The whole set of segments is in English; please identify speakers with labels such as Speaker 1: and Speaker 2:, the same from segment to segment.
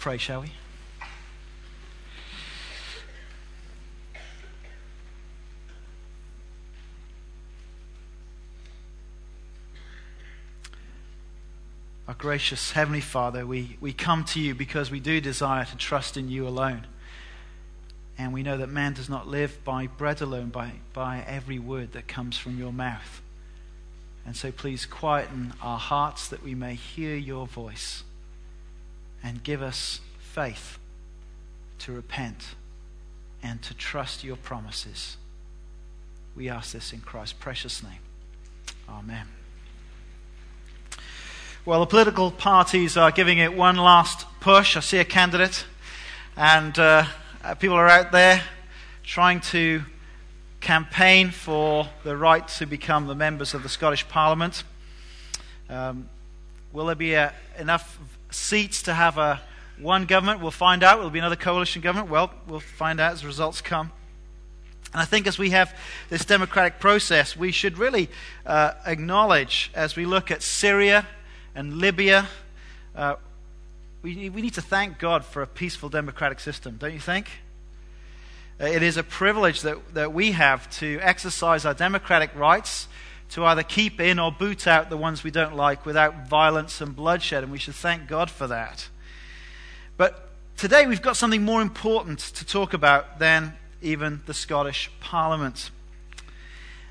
Speaker 1: pray, shall we? Our gracious Heavenly Father, we, we come to you because we do desire to trust in you alone. And we know that man does not live by bread alone, by, by every word that comes from your mouth. And so please quieten our hearts that we may hear your voice and give us faith to repent and to trust your promises. We ask this in Christ's precious name. Amen. Well, the political parties are giving it one last push. I see a candidate, and uh, people are out there trying to campaign for the right to become the members of the Scottish Parliament. Um, will there be a, uh, enough seats to have a one government? We'll find out. Will be another coalition government? Well, we'll find out as the results come. And I think as we have this democratic process, we should really uh, acknowledge as we look at Syria and Libya. Uh, we, we need to thank God for a peaceful democratic system, don't you think? Uh, it is a privilege that, that we have to exercise our democratic rights to either keep in or boot out the ones we don't like without violence and bloodshed, and we should thank God for that. But today we've got something more important to talk about than even the Scottish Parliament.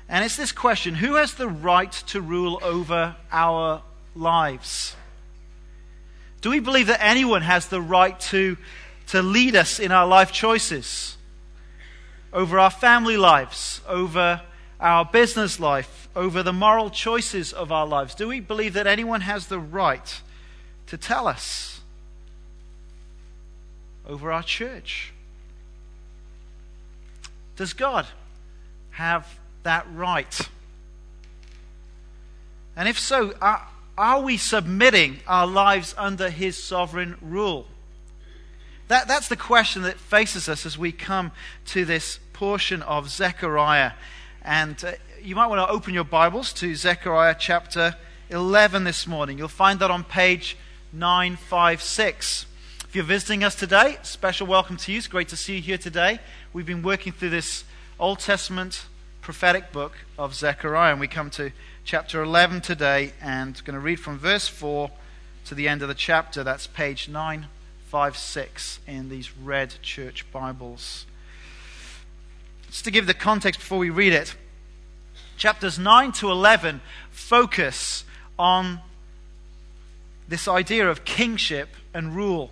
Speaker 1: And it's this question Who has the right to rule over our lives? Do we believe that anyone has the right to, to lead us in our life choices? Over our family lives, over our business life, over the moral choices of our lives? Do we believe that anyone has the right to tell us over our church? Does God have that right? And if so, are, are we submitting our lives under His sovereign rule? That, that's the question that faces us as we come to this portion of Zechariah. And uh, you might want to open your Bibles to Zechariah chapter 11 this morning. You'll find that on page 956. If you're visiting us today, special welcome to you. It's great to see you here today. We've been working through this Old Testament prophetic book of Zechariah, and we come to chapter 11 today and going to read from verse 4 to the end of the chapter. That's page 956 in these red church Bibles. Just to give the context before we read it, chapters 9 to 11 focus on this idea of kingship and rule.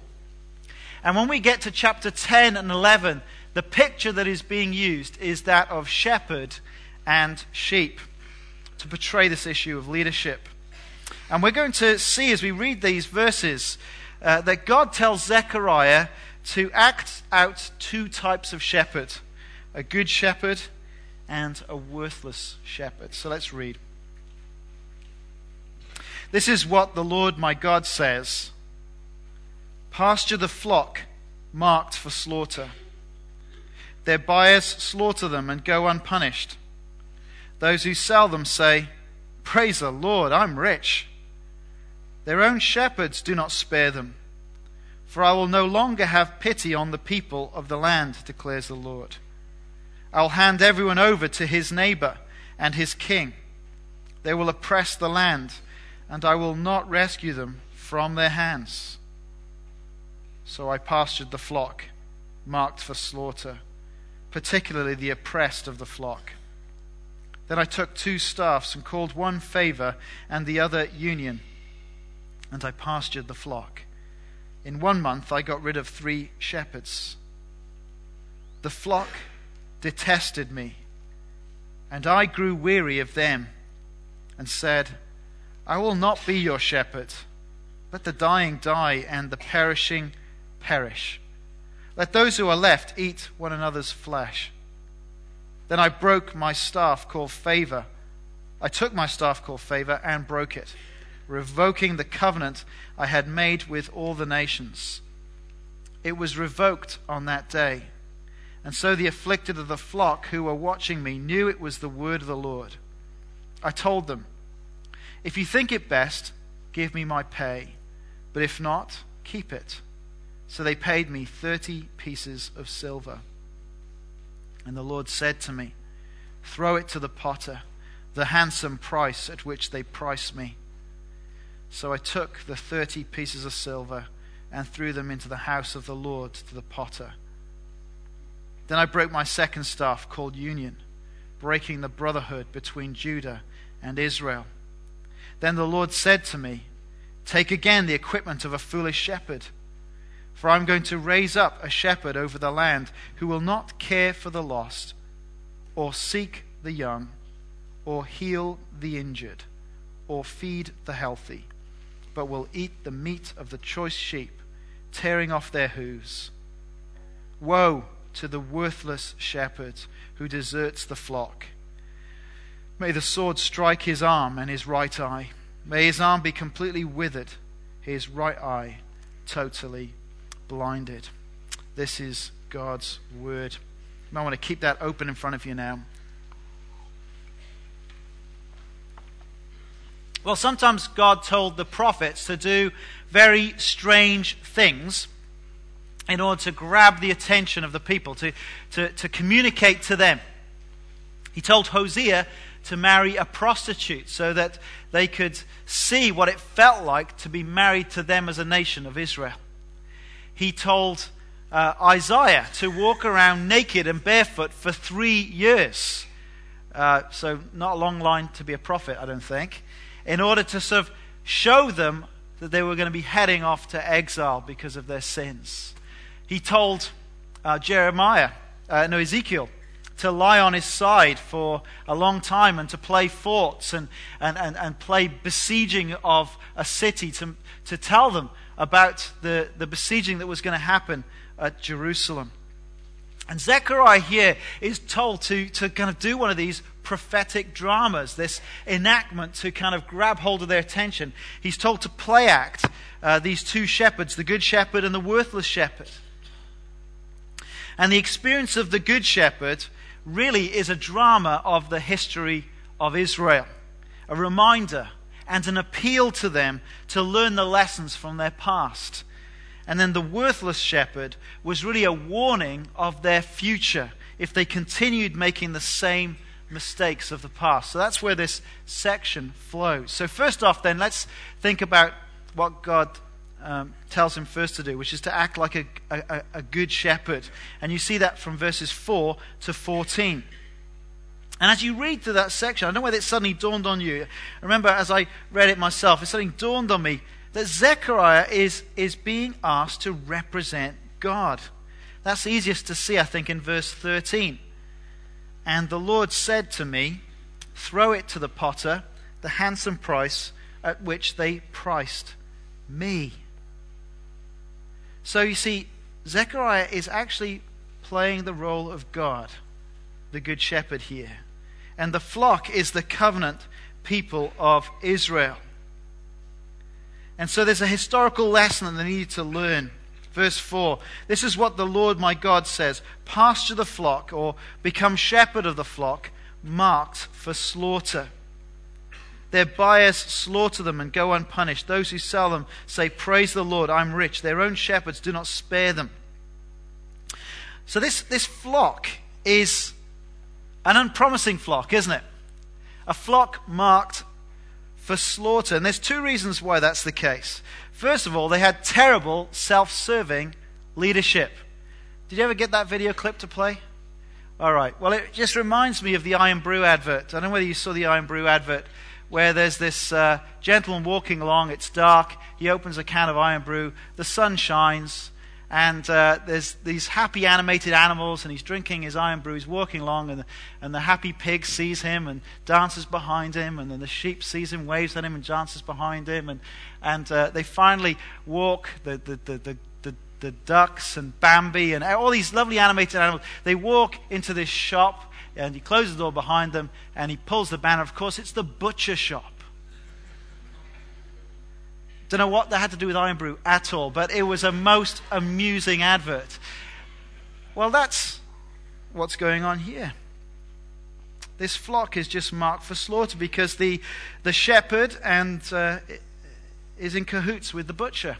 Speaker 1: And when we get to chapter 10 and 11, the picture that is being used is that of shepherd and sheep to portray this issue of leadership. And we're going to see as we read these verses uh, that God tells Zechariah to act out two types of shepherd a good shepherd and a worthless shepherd. So let's read. This is what the Lord my God says Pasture the flock marked for slaughter. Their buyers slaughter them and go unpunished. Those who sell them say, Praise the Lord, I'm rich. Their own shepherds do not spare them. For I will no longer have pity on the people of the land, declares the Lord. I'll hand everyone over to his neighbor and his king. They will oppress the land, and I will not rescue them from their hands. So I pastured the flock, marked for slaughter, particularly the oppressed of the flock. Then I took two staffs and called one favor and the other union, and I pastured the flock. In one month I got rid of three shepherds. The flock detested me, and I grew weary of them, and said, I will not be your shepherd. Let the dying die and the perishing perish. Let those who are left eat one another's flesh. Then I broke my staff called favor. I took my staff called favor and broke it, revoking the covenant I had made with all the nations. It was revoked on that day. And so the afflicted of the flock who were watching me knew it was the word of the Lord. I told them, If you think it best, give me my pay, but if not, keep it. So they paid me 30 pieces of silver. And the Lord said to me, Throw it to the potter, the handsome price at which they price me. So I took the 30 pieces of silver and threw them into the house of the Lord to the potter. Then I broke my second staff called union, breaking the brotherhood between Judah and Israel. Then the Lord said to me, Take again the equipment of a foolish shepherd for I'm going to raise up a shepherd over the land who will not care for the lost, or seek the young, or heal the injured, or feed the healthy, but will eat the meat of the choice sheep, tearing off their hooves. Woe to the worthless shepherd who deserts the flock. May the sword strike his arm and his right eye. May his arm be completely withered, his right eye totally blinded. This is God's word. You might want to keep that open in front of you now. Well, sometimes God told the prophets to do very strange things in order to grab the attention of the people, to, to, to communicate to them. He told Hosea to marry a prostitute so that they could see what it felt like to be married to them as a nation of Israel he told uh, Isaiah to walk around naked and barefoot for three years. Uh, so, not a long line to be a prophet, I don't think, in order to sort of show them that they were going to be heading off to exile because of their sins. He told uh, Jeremiah, uh, no, Ezekiel, to lie on his side for a long time and to play forts and, and, and, and play besieging of a city to, to tell them about the, the besieging that was going to happen at Jerusalem. And Zechariah here is told to, to kind of do one of these prophetic dramas, this enactment to kind of grab hold of their attention. He's told to play act uh, these two shepherds, the good shepherd and the worthless shepherd. And the experience of the good shepherd really is a drama of the history of Israel, a reminder and an appeal to them to learn the lessons from their past. And then the worthless shepherd was really a warning of their future if they continued making the same mistakes of the past. So that's where this section flows. So, first off, then, let's think about what God um, tells him first to do, which is to act like a, a, a good shepherd. And you see that from verses 4 to 14. And as you read through that section, I don't know whether it suddenly dawned on you. Remember as I read it myself, it suddenly dawned on me that Zechariah is, is being asked to represent God. That's easiest to see, I think, in verse 13. And the Lord said to me, Throw it to the potter, the handsome price at which they priced me. So you see, Zechariah is actually playing the role of God, the Good Shepherd here and the flock is the covenant people of Israel. And so there's a historical lesson that they need to learn. Verse 4 This is what the Lord my God says Pasture the flock, or become shepherd of the flock, marked for slaughter. Their buyers slaughter them and go unpunished. Those who sell them say, Praise the Lord, I'm rich. Their own shepherds do not spare them. So this, this flock is an unpromising flock, isn't it? A flock marked for slaughter. And there's two reasons why that's the case. First of all, they had terrible self serving leadership. Did you ever get that video clip to play? All right. Well, it just reminds me of the Irn-Bru advert. I don't know whether you saw the Irn-Bru advert where there's this uh, gentleman walking along. It's dark. He opens a can of Irn-Bru. The sun shines and uh, there's these happy animated animals, and he's drinking his Irn-Bru. He's walking along, and the, and the happy pig sees him and dances behind him, and then the sheep sees him, waves at him, and dances behind him, and and uh, they finally walk. The the, the the, the the ducks and Bambi and all these lovely animated animals. They walk into this shop, and he closes the door behind them, and he pulls the banner. Of course, it's the butcher shop. Don't know what that had to do with Irn-Bru at all, but it was a most amusing advert. Well, that's what's going on here. This flock is just marked for slaughter because the, the shepherd and uh, is in cahoots with the butcher,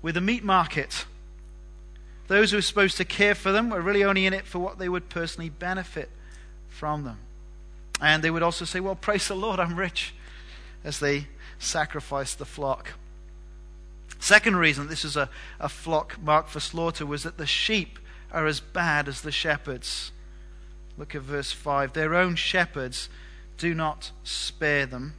Speaker 1: with the meat market. those who are supposed to care for them were really only in it for what they would personally benefit from them. And they would also say, Well, praise the Lord, I'm rich, as they sacrificed the flock. Second reason this is a, a flock marked for slaughter was that the sheep are as bad as the shepherds. Look at verse 5. Their own shepherds do not spare them.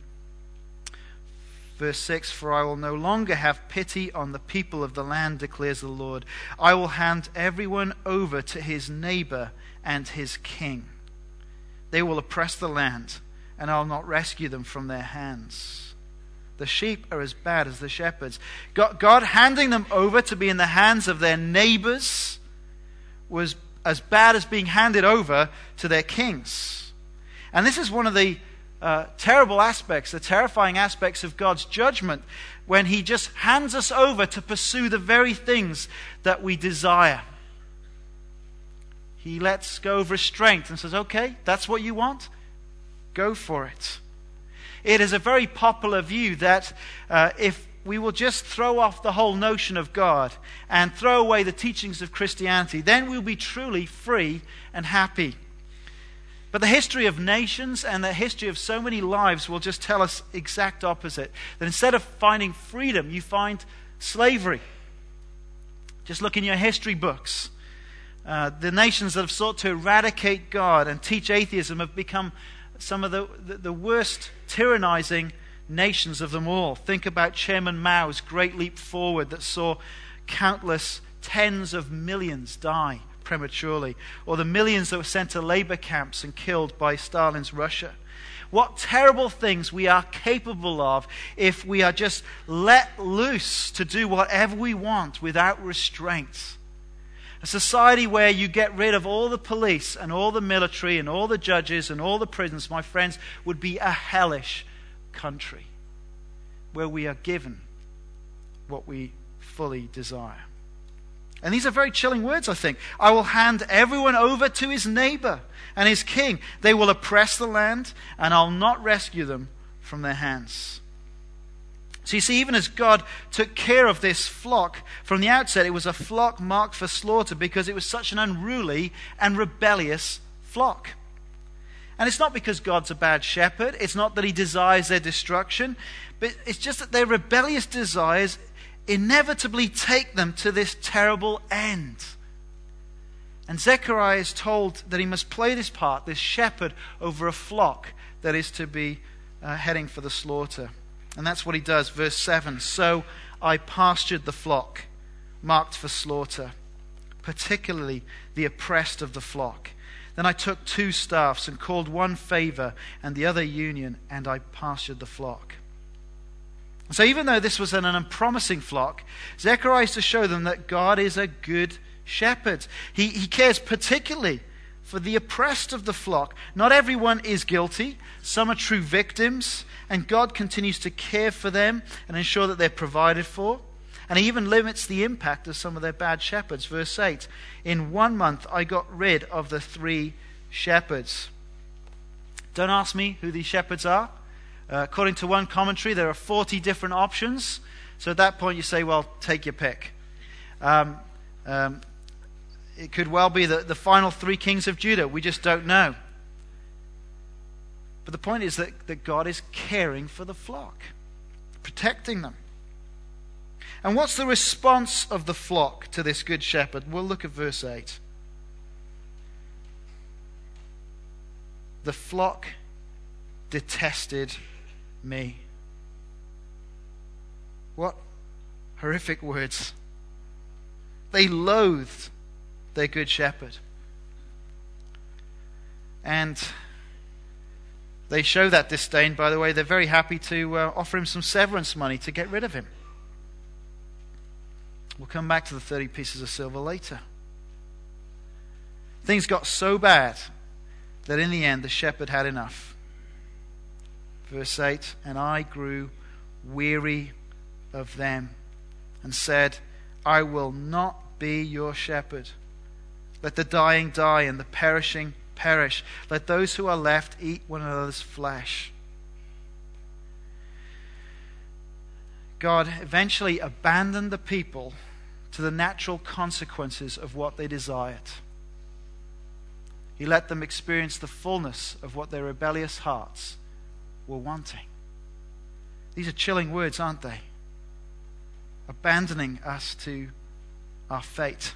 Speaker 1: Verse 6 For I will no longer have pity on the people of the land, declares the Lord. I will hand everyone over to his neighbor and his king. They will oppress the land, and I'll not rescue them from their hands. The sheep are as bad as the shepherds. God, handing them over to be in the hands of their neighbors was as bad as being handed over to their kings. And this is one of the uh, terrible aspects, the terrifying aspects of God's judgment when He just hands us over to pursue the very things that we desire. He lets go of restraint and says, Okay, that's what you want? Go for it. It is a very popular view that uh, if we will just throw off the whole notion of God and throw away the teachings of Christianity, then we'll be truly free and happy. But the history of nations and the history of so many lives will just tell us exact opposite. That instead of finding freedom, you find slavery. Just look in your history books. Uh, the nations that have sought to eradicate God and teach atheism have become some of the, the, the worst tyrannizing nations of them all. Think about Chairman Mao's great leap forward that saw countless tens of millions die prematurely, or the millions that were sent to labor camps and killed by Stalin's Russia. What terrible things we are capable of if we are just let loose to do whatever we want without restraint. A society where you get rid of all the police and all the military and all the judges and all the prisons, my friends, would be a hellish country where we are given what we fully desire. And these are very chilling words, I think. I will hand everyone over to his neighbor and his king. They will oppress the land, and I'll not rescue them from their hands. So you see, even as God took care of this flock from the outset, it was a flock marked for slaughter because it was such an unruly and rebellious flock. And it's not because God's a bad shepherd, it's not that he desires their destruction, but it's just that their rebellious desires inevitably take them to this terrible end. And Zechariah is told that he must play this part, this shepherd, over a flock that is to be uh, heading for the slaughter. And that's what he does. Verse 7 So I pastured the flock, marked for slaughter, particularly the oppressed of the flock. Then I took two staffs and called one favor and the other union, and I pastured the flock. So even though this was an unpromising flock, Zechariah is to show them that God is a good shepherd. He, he cares particularly for the oppressed of the flock. Not everyone is guilty, some are true victims, and God continues to care for them and ensure that they're provided for. And he even limits the impact of some of their bad shepherds. Verse 8 In one month I got rid of the three shepherds. Don't ask me who these shepherds are. Uh, according to one commentary, there are 40 different options. So at that point, you say, well, take your pick. Um, um, it could well be the, the final three kings of Judah. We just don't know. But the point is that, that God is caring for the flock, protecting them. And what's the response of the flock to this good shepherd? We'll look at verse 8. The flock detested me. What horrific words. They loathed their good shepherd. And they show that disdain, by the way. They're very happy to uh, offer him some severance money to get rid of him. We'll come back to the 30 pieces of silver later. Things got so bad that in the end the shepherd had enough. Verse 8 And I grew weary of them and said, I will not be your shepherd. Let the dying die and the perishing perish. Let those who are left eat one another's flesh. God eventually abandoned the people to the natural consequences of what they desired. He let them experience the fullness of what their rebellious hearts were wanting. These are chilling words, aren't they? Abandoning us to our fate.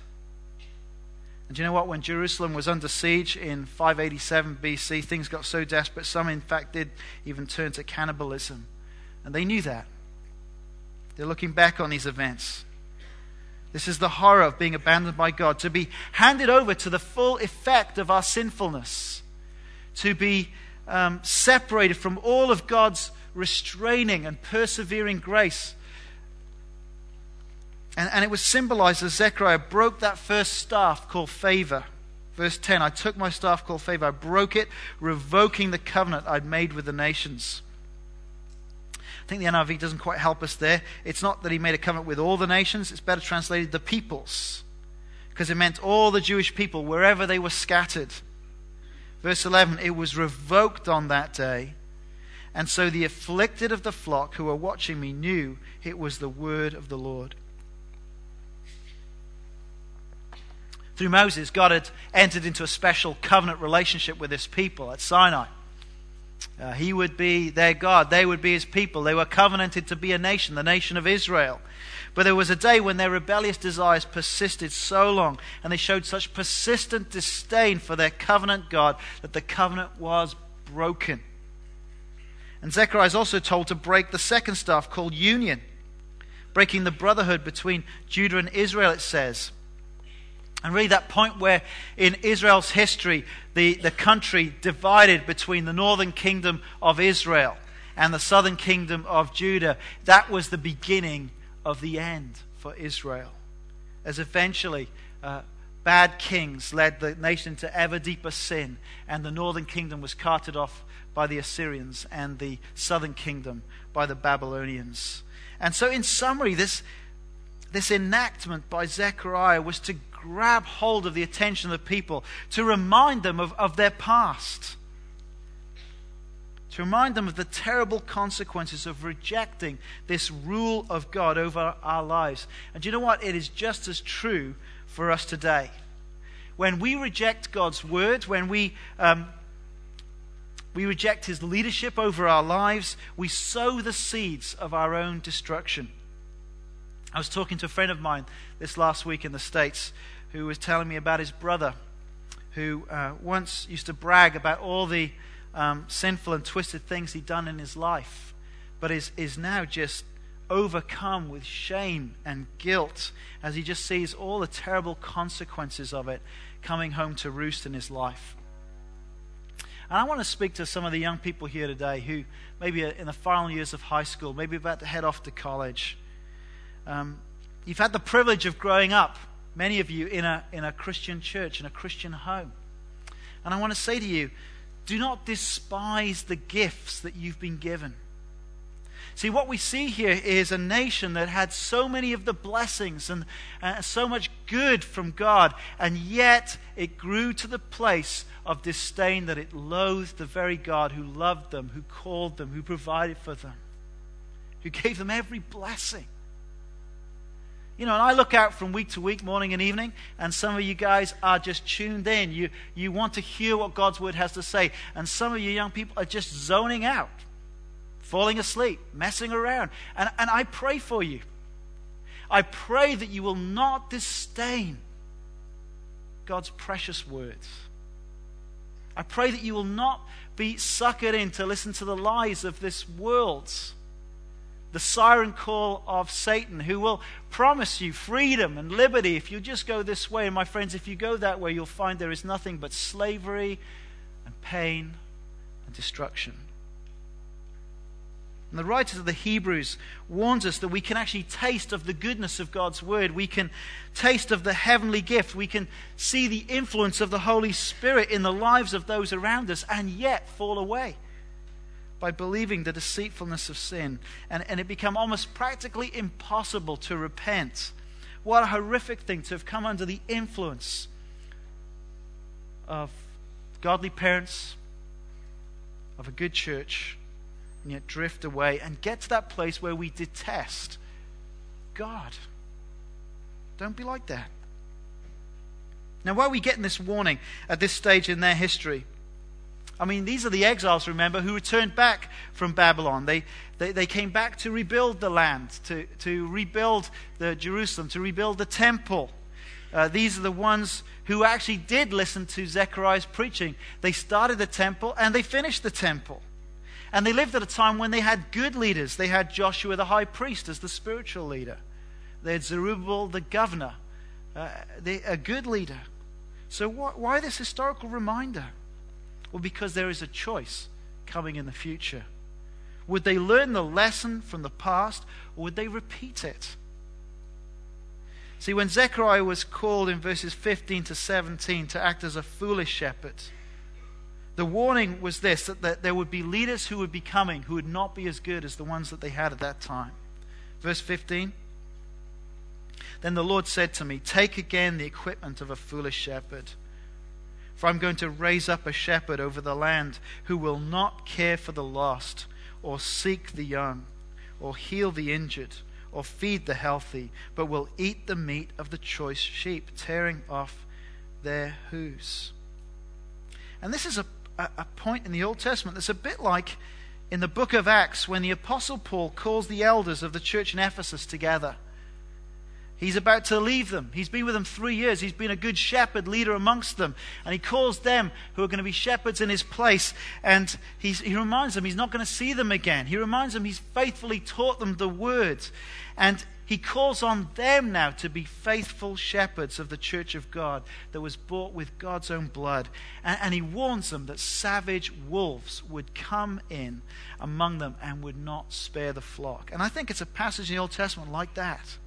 Speaker 1: And you know what? When Jerusalem was under siege in 587 BC, things got so desperate, some in fact did even turn to cannibalism. And they knew that. They're looking back on these events. This is the horror of being abandoned by God, to be handed over to the full effect of our sinfulness, to be um, separated from all of God's restraining and persevering grace. And, and it was symbolized as Zechariah broke that first staff called favor. Verse 10 I took my staff called favor, I broke it, revoking the covenant I'd made with the nations. I think the NIV doesn't quite help us there. It's not that he made a covenant with all the nations, it's better translated the peoples, because it meant all the Jewish people, wherever they were scattered. Verse 11 It was revoked on that day. And so the afflicted of the flock who were watching me knew it was the word of the Lord. Through Moses, God had entered into a special covenant relationship with his people at Sinai. Uh, he would be their God. They would be his people. They were covenanted to be a nation, the nation of Israel. But there was a day when their rebellious desires persisted so long and they showed such persistent disdain for their covenant God that the covenant was broken. And Zechariah is also told to break the second staff called union, breaking the brotherhood between Judah and Israel, it says. And really, that point where in Israel's history, the, the country divided between the northern kingdom of Israel and the southern kingdom of Judah, that was the beginning of the end for Israel. As eventually, uh, bad kings led the nation to ever deeper sin, and the northern kingdom was carted off by the Assyrians, and the southern kingdom by the Babylonians. And so, in summary, this, this enactment by Zechariah was to grab hold of the attention of the people, to remind them of, of their past, to remind them of the terrible consequences of rejecting this rule of God over our lives. And you know what? It is just as true for us today. When we reject God's word, when we um, we reject his leadership over our lives, we sow the seeds of our own destruction. I was talking to a friend of mine this last week in the States who was telling me about his brother who uh, once used to brag about all the um, sinful and twisted things he'd done in his life, but is, is now just overcome with shame and guilt as he just sees all the terrible consequences of it coming home to roost in his life. And I want to speak to some of the young people here today who maybe are in the final years of high school, maybe about to head off to college. Um, you've had the privilege of growing up, many of you, in a, in a Christian church, in a Christian home. And I want to say to you, do not despise the gifts that you've been given. See, what we see here is a nation that had so many of the blessings and uh, so much good from God, and yet it grew to the place of disdain that it loathed the very God who loved them, who called them, who provided for them, who gave them every blessing. You know, and I look out from week to week, morning and evening, and some of you guys are just tuned in. You, you want to hear what God's word has to say. And some of you young people are just zoning out, falling asleep, messing around. And, and I pray for you. I pray that you will not disdain God's precious words. I pray that you will not be suckered in to listen to the lies of this world the siren call of Satan, who will promise you freedom and liberty if you just go this way. And my friends, if you go that way, you'll find there is nothing but slavery and pain and destruction. And the writer of the Hebrews warns us that we can actually taste of the goodness of God's word. We can taste of the heavenly gift. We can see the influence of the Holy Spirit in the lives of those around us and yet fall away by believing the deceitfulness of sin, and, and it become almost practically impossible to repent. What a horrific thing to have come under the influence of godly parents, of a good church, and yet drift away and get to that place where we detest God. Don't be like that. Now, why are we getting this warning at this stage in their history? I mean, these are the exiles, remember, who returned back from Babylon. They, they, they came back to rebuild the land, to, to rebuild the Jerusalem, to rebuild the temple. Uh, these are the ones who actually did listen to Zechariah's preaching. They started the temple and they finished the temple. And they lived at a time when they had good leaders. They had Joshua the high priest as the spiritual leader, they had Zerubbabel the governor, uh, they, a good leader. So, wh- why this historical reminder? Well, because there is a choice coming in the future. Would they learn the lesson from the past or would they repeat it? See, when Zechariah was called in verses 15 to 17 to act as a foolish shepherd, the warning was this that, that there would be leaders who would be coming who would not be as good as the ones that they had at that time. Verse 15 Then the Lord said to me, Take again the equipment of a foolish shepherd. For I'm going to raise up a shepherd over the land who will not care for the lost, or seek the young, or heal the injured or feed the healthy, but will eat the meat of the choice sheep, tearing off their hooves. And this is a, a, a point in the Old Testament that's a bit like in the book of Acts when the Apostle Paul calls the elders of the church in Ephesus together. He's about to leave them. He's been with them three years. He's been a good shepherd, leader amongst them. And he calls them, who are going to be shepherds in his place, and he reminds them he's not going to see them again. He reminds them he's faithfully taught them the word. And he calls on them now to be faithful shepherds of the church of God that was bought with God's own blood. And, and, he warns them that savage wolves would come in among them and would not spare the flock. And I think it's a passage in the Old Testament like that.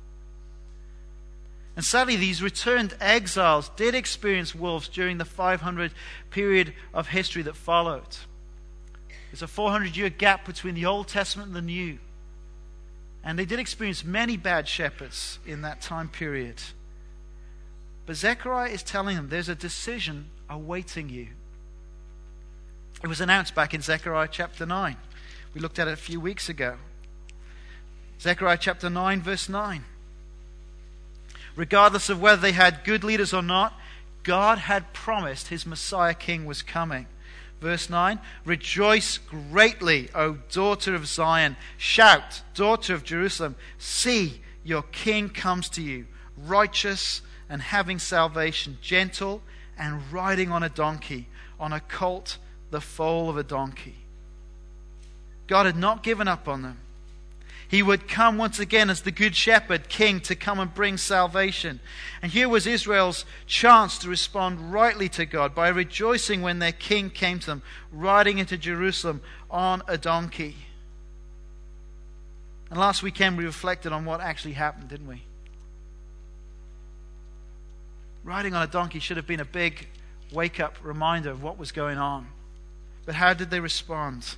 Speaker 1: And sadly, these returned exiles did experience wolves during the 500 period of history that followed. There's a 400 year gap between the Old Testament and the New. And they did experience many bad shepherds in that time period. But Zechariah is telling them there's a decision awaiting you. It was announced back in Zechariah chapter 9. We looked at it a few weeks ago. Zechariah chapter 9, verse 9. Regardless of whether they had good leaders or not, God had promised his Messiah king was coming. Verse 9 Rejoice greatly, O daughter of Zion. Shout, daughter of Jerusalem. See, your king comes to you, righteous and having salvation, gentle and riding on a donkey, on a colt, the foal of a donkey. God had not given up on them. He would come once again as the good shepherd, king, to come and bring salvation. And here was Israel's chance to respond rightly to God by rejoicing when their king came to them, riding into Jerusalem on a donkey. And last weekend we reflected on what actually happened, didn't we? Riding on a donkey should have been a big wake up reminder of what was going on. But how did they respond?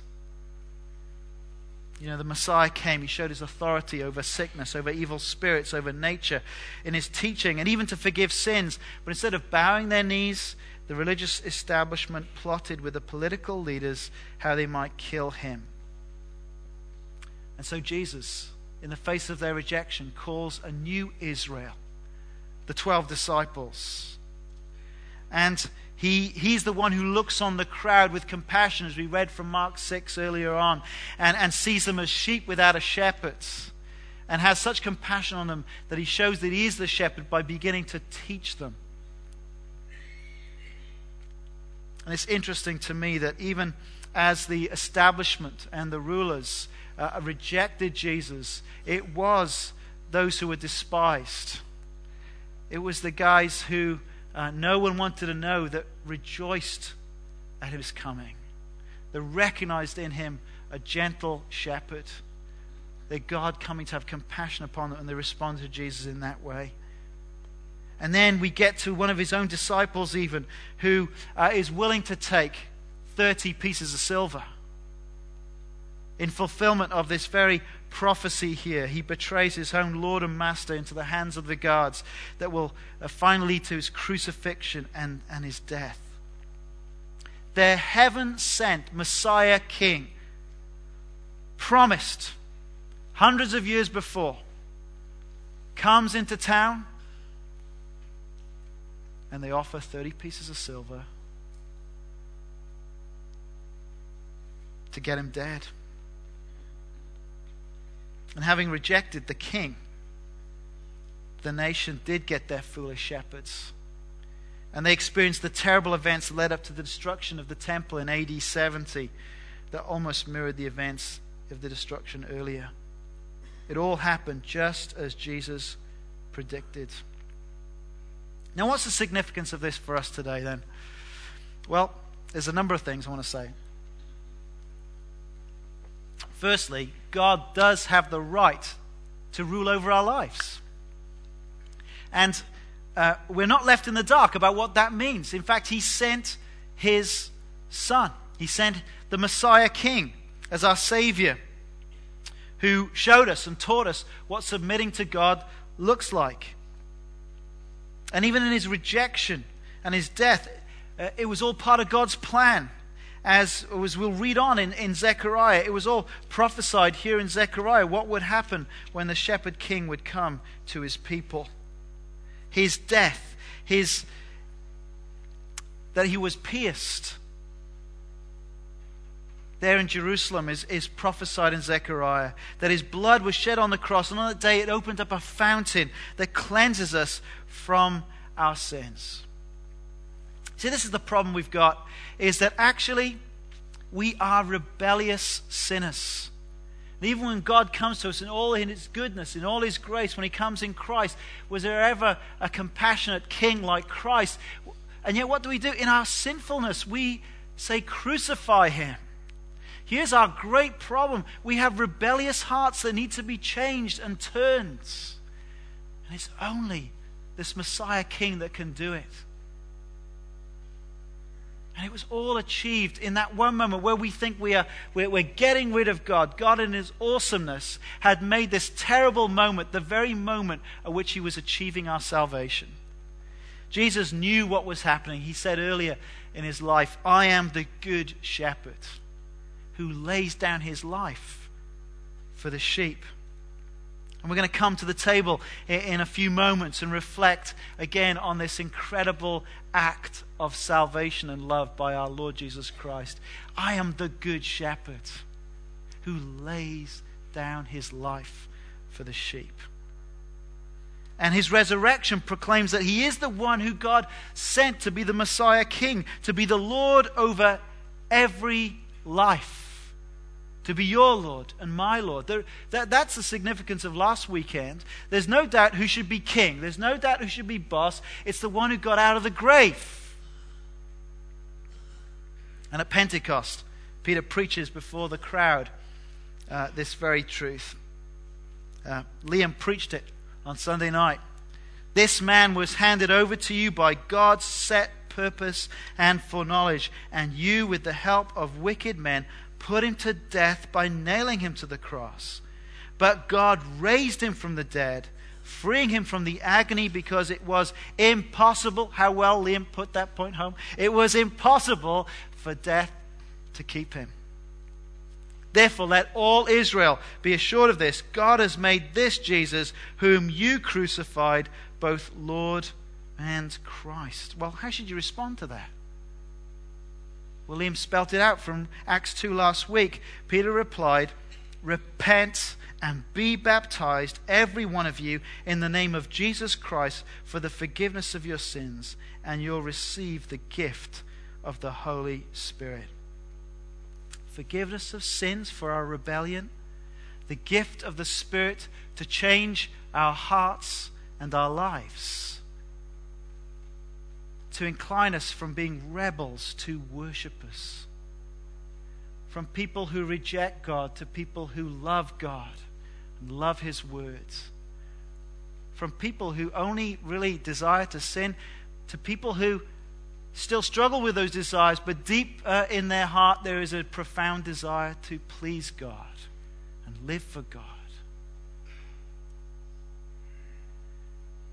Speaker 1: You know, the Messiah came. He showed his authority over sickness, over evil spirits, over nature in his teaching, and even to forgive sins. But instead of bowing their knees, the religious establishment plotted with the political leaders how they might kill him. And so Jesus, in the face of their rejection, calls a new Israel, the 12 disciples. And he, he's the one who looks on the crowd with compassion, as we read from Mark 6 earlier on, and, and sees them as sheep without a shepherd, and has such compassion on them that he shows that he is the shepherd by beginning to teach them. And it's interesting to me that even as the establishment and the rulers uh, rejected Jesus, it was those who were despised. It was the guys who uh, no one wanted to know that rejoiced at his coming. They recognized in him a gentle shepherd. That God coming to have compassion upon them, and they responded to Jesus in that way. And then we get to one of his own disciples, even, who uh, is willing to take 30 pieces of silver in fulfillment of this very prophecy here. He betrays his own Lord and Master into the hands of the guards that will uh, finally lead to his crucifixion and, and his death. Their heaven sent Messiah King, promised hundreds of years before, comes into town, and they offer 30 pieces of silver to get him dead. And having rejected the king, the nation did get their foolish shepherds. And they experienced the terrible events that led up to the destruction of the temple in AD 70 that almost mirrored the events of the destruction earlier. It all happened just as Jesus predicted. Now, what's the significance of this for us today then? Well, there's a number of things I want to say. Firstly, God does have the right to rule over our lives. And uh, we're not left in the dark about what that means. In fact, He sent His Son, He sent the Messiah King as our Savior, who showed us and taught us what submitting to God looks like. And even in His rejection and His death, uh, it was all part of God's plan as, as we'll read on in, in Zechariah, it was all prophesied here in Zechariah what would happen when the shepherd king would come to his people. His death, his that he was pierced. There in Jerusalem is, is prophesied in Zechariah that his blood was shed on the cross, and on that day it opened up a fountain that cleanses us from our sins. See, this is the problem we've got is that actually we are rebellious sinners. And even when God comes to us in all his goodness, in all his grace, when he comes in Christ, was there ever a compassionate king like Christ? And yet, what do we do? In our sinfulness, we say, Crucify him. Here's our great problem we have rebellious hearts that need to be changed and turned. And it's only this Messiah King that can do it. And it was all achieved in that one moment where we think we are, we're, we're, getting rid of God. God, in His awesomeness, had made this terrible moment the very moment at which He was achieving our salvation. Jesus knew what was happening. He said earlier in His life, I am the good shepherd who lays down His life for the sheep. And we're going to come to the table in a few moments and reflect again on this incredible act of salvation and love by our Lord Jesus Christ. I am the good shepherd who lays down his life for the sheep. And his resurrection proclaims that he is the one who God sent to be the Messiah King, to be the Lord over every life to be your Lord and my Lord. There, that, that's the significance of last weekend. There's no doubt who should be king, there's no doubt who should be boss. It's the one who got out of the grave. And at Pentecost, Peter preaches before the crowd uh, this very truth. Uh, Liam preached it on Sunday night. This man was handed over to you by God's set purpose and foreknowledge, and you, with the help of wicked men, put him to death by nailing him to the cross. But God raised him from the dead, freeing him from the agony because it was impossible. How well Liam put that point home. It was impossible for death to keep him. Therefore, let all Israel be assured of this God has made this Jesus, whom you crucified, both Lord and Christ. Well, how should you respond to that? William spelt it out from Acts 2 last week. Peter replied, Repent and be baptized, every one of you, in the name of Jesus Christ for the forgiveness of your sins, and you'll receive the gift of the Holy Spirit. Forgiveness of sins for our rebellion, the gift of the Spirit to change our hearts and our lives to incline us from being rebels to worshippers. From people who reject God to people who love God and love His words. From people who only really desire to sin to people who still struggle with those desires, but deep uh, in their heart there is a profound desire to please God and live for God.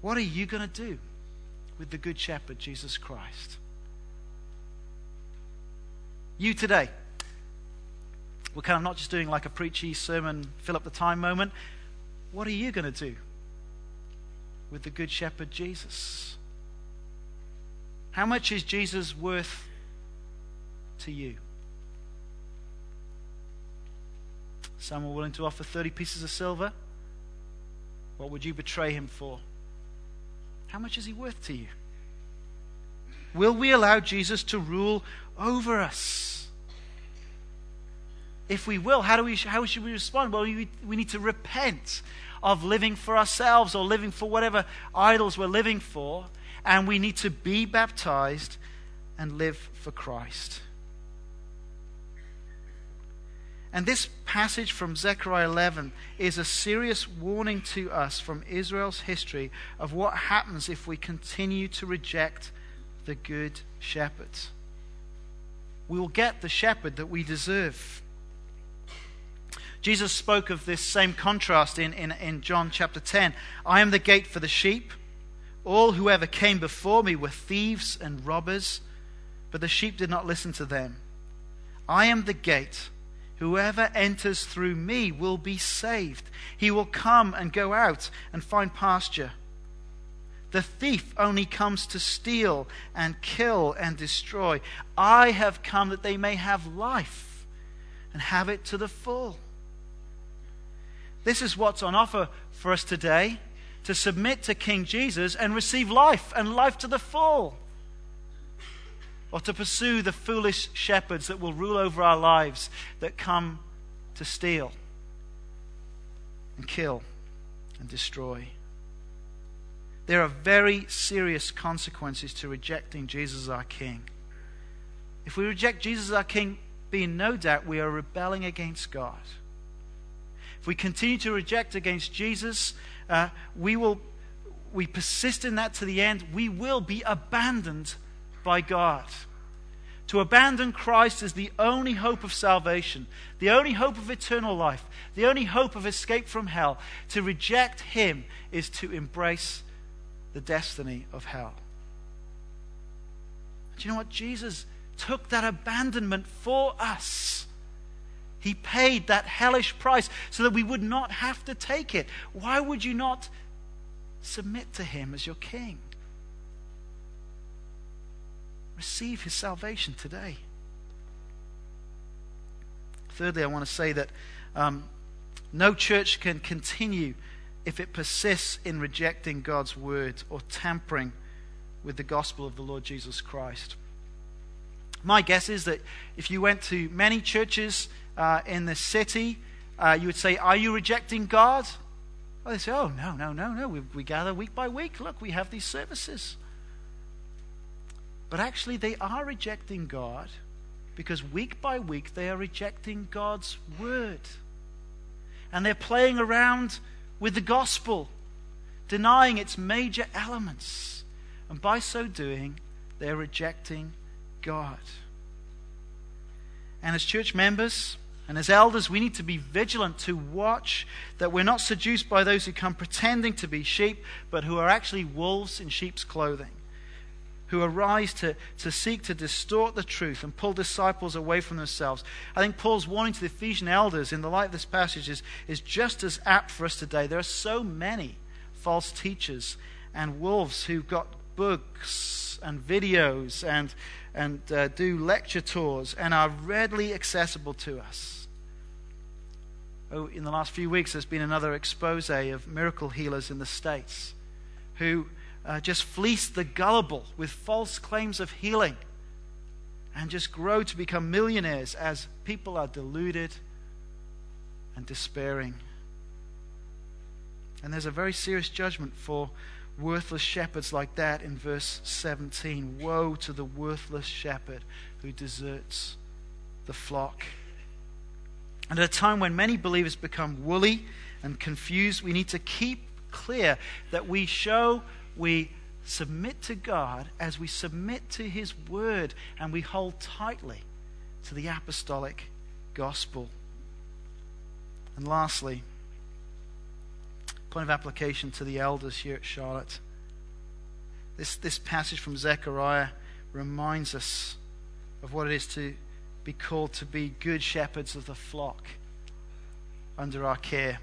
Speaker 1: What are you going to do? With the Good Shepherd, Jesus Christ. You today, we're kind of not just doing like a preachy sermon, fill up the time moment. What are you going to do with the Good Shepherd, Jesus? How much is Jesus worth to you? Some are willing to offer 30 pieces of silver. What would you betray him for? How much is he worth to you? Will we allow Jesus to rule over us? If we will, how, do we, how should we respond? Well, we, we need to repent of living for ourselves or living for whatever idols we're living for, and we need to be baptized and live for Christ. And this passage from Zechariah 11 is a serious warning to us from Israel's history of what happens if we continue to reject the good shepherd. We will get the shepherd that we deserve. Jesus spoke of this same contrast in, in, in John chapter 10. I am the gate for the sheep. All who ever came before me were thieves and robbers, but the sheep did not listen to them. I am the gate. Whoever enters through me will be saved. He will come and go out and find pasture. The thief only comes to steal and kill and destroy. I have come that they may have life and have it to the full. This is what's on offer for us today to submit to King Jesus and receive life and life to the full. Or to pursue the foolish shepherds that will rule over our lives that come to steal and kill and destroy. There are very serious consequences to rejecting Jesus as our King. If we reject Jesus as our King, be in no doubt we are rebelling against God. If we continue to reject against Jesus, uh, we will we persist in that to the end, we will be abandoned by God. To abandon Christ is the only hope of salvation, the only hope of eternal life, the only hope of escape from hell. To reject Him is to embrace the destiny of hell. Do you know what? Jesus took that abandonment for us. He paid that hellish price so that we would not have to take it. Why would you not submit to Him as your King? Receive His salvation today. Thirdly, I want to say that um, no church can continue if it persists in rejecting God's word or tampering with the gospel of the Lord Jesus Christ. My guess is that if you went to many churches uh, in the city, uh, you would say, Are you rejecting God? Well, they say, Oh, no, no, no, no. We, we gather week by week. Look, we have these services. But actually, they are rejecting God because week by week they are rejecting God's word. And they're playing around with the gospel, denying its major elements. And by so doing, they're rejecting God. And as church members, and as elders, we need to be vigilant to watch that we're not seduced by those who come pretending to be sheep, but who are actually wolves in sheep's clothing, who arise to, to seek to distort the truth and pull disciples away from themselves. I think Paul's warning to the Ephesian elders in the light of this passage is, is just as apt for us today. There are so many false teachers and wolves who've got books and videos and, and uh, do lecture tours and are readily accessible to us oh, in the last few weeks, there's been another expose of miracle healers in the States who uh, just fleece the gullible with false claims of healing and just grow to become millionaires as people are deluded and despairing. And there's a very serious judgment for worthless shepherds like that in verse 17. Woe to the worthless shepherd who deserts the flock. And at a time when many believers become woolly and confused, we need to keep clear that we show we submit to God as we submit to His Word and we hold tightly to the apostolic gospel. And lastly, point of application to the elders here at Charlotte. This, this passage from Zechariah reminds us of what it is to be called to be good shepherds of the flock under our care.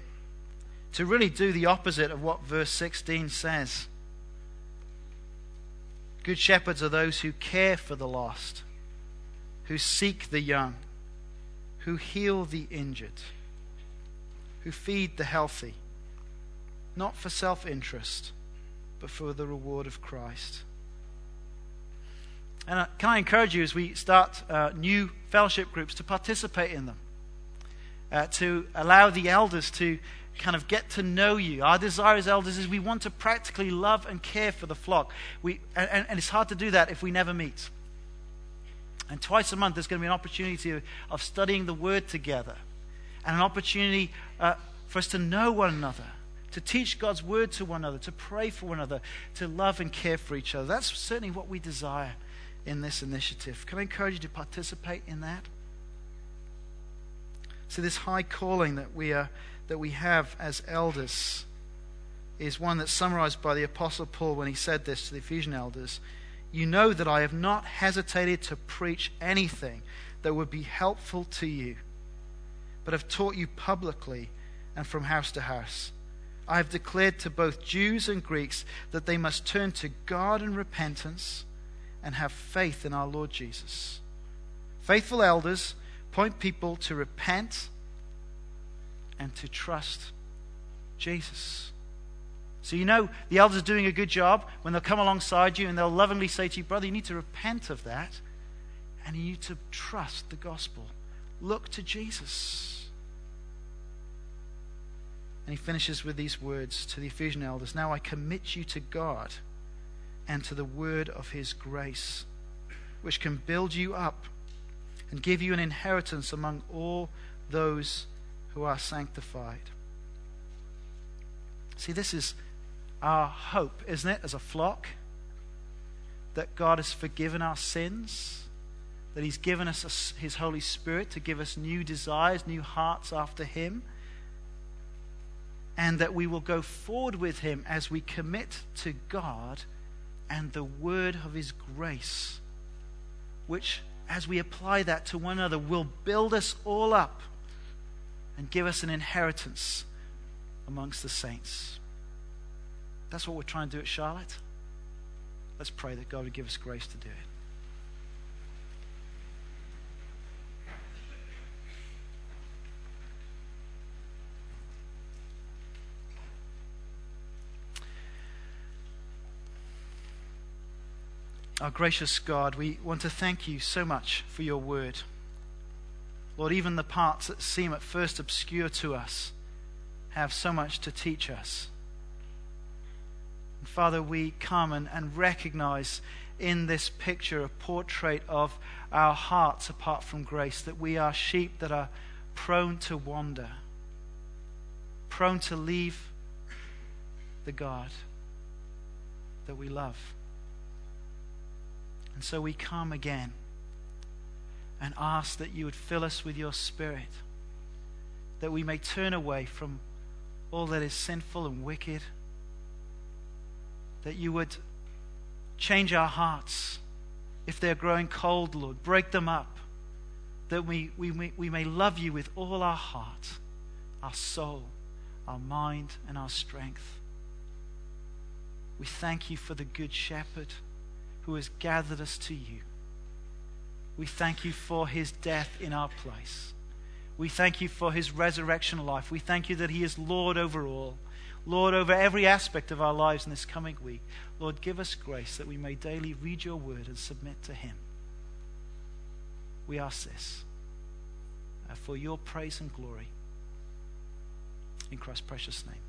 Speaker 1: To really do the opposite of what verse 16 says. Good shepherds are those who care for the lost, who seek the young, who heal the injured, who feed the healthy, not for self interest, but for the reward of Christ. And uh, can I encourage you as we start uh, new fellowship groups to participate in them? Uh, to allow the elders to kind of get to know you. Our desire as elders is we want to practically love and care for the flock. We, and, and it's hard to do that if we never meet. And twice a month, there's going to be an opportunity of studying the Word together and an opportunity uh, for us to know one another, to teach God's Word to one another, to pray for one another, to love and care for each other. That's certainly what we desire in this initiative. Can I encourage you to participate in that? So, this high calling that we, are, that we have as elders is one that's summarized by the Apostle Paul when he said this to the Ephesian elders. You know that I have not hesitated to preach anything that would be helpful to you, but have taught you publicly and from house to house. I have declared to both Jews and Greeks that they must turn to God in repentance and have faith in our Lord Jesus. Faithful elders point people to repent and to trust Jesus. So you know the elders are doing a good job when they'll come alongside you and they'll lovingly say to you, Brother, you need to repent of that and you need to trust the gospel. Look to Jesus. And he finishes with these words to the Ephesian elders Now I commit you to God and to the word of his grace, which can build you up and give you an inheritance among all those who are sanctified. See, this is our hope, isn't it, as a flock? That God has forgiven our sins, that He's given us His Holy Spirit to give us new desires, new hearts after Him, and that we will go forward with Him as we commit to God and the word of His grace, which, as we apply that to one another, will build us all up and give us an inheritance amongst the saints. That's what we're trying to do at Charlotte. Let's pray that God would give us grace to do it. Our gracious God, we want to thank you so much for your word. Lord, even the parts that seem at first obscure to us have so much to teach us. And Father, we come and, and recognize in this picture a portrait of our hearts apart from grace, that we are sheep that are prone to wander, prone to leave the God that we love. And so we come again and ask that you would fill us with your Spirit, that we may turn away from all that is sinful and wicked, that you would change our hearts if they're growing cold, Lord. Break them up, that we, we, we may love you with all our heart, our soul, our mind, and our strength. We thank you for the Good Shepherd who has gathered us to you. We thank you for his death in our place. We thank you for his resurrection life. We thank you that he is Lord over all, Lord over every aspect of our lives in this coming week. Lord, give us grace that we may daily read your word and submit to him. We ask this uh, for your praise and glory. In Christ's precious name.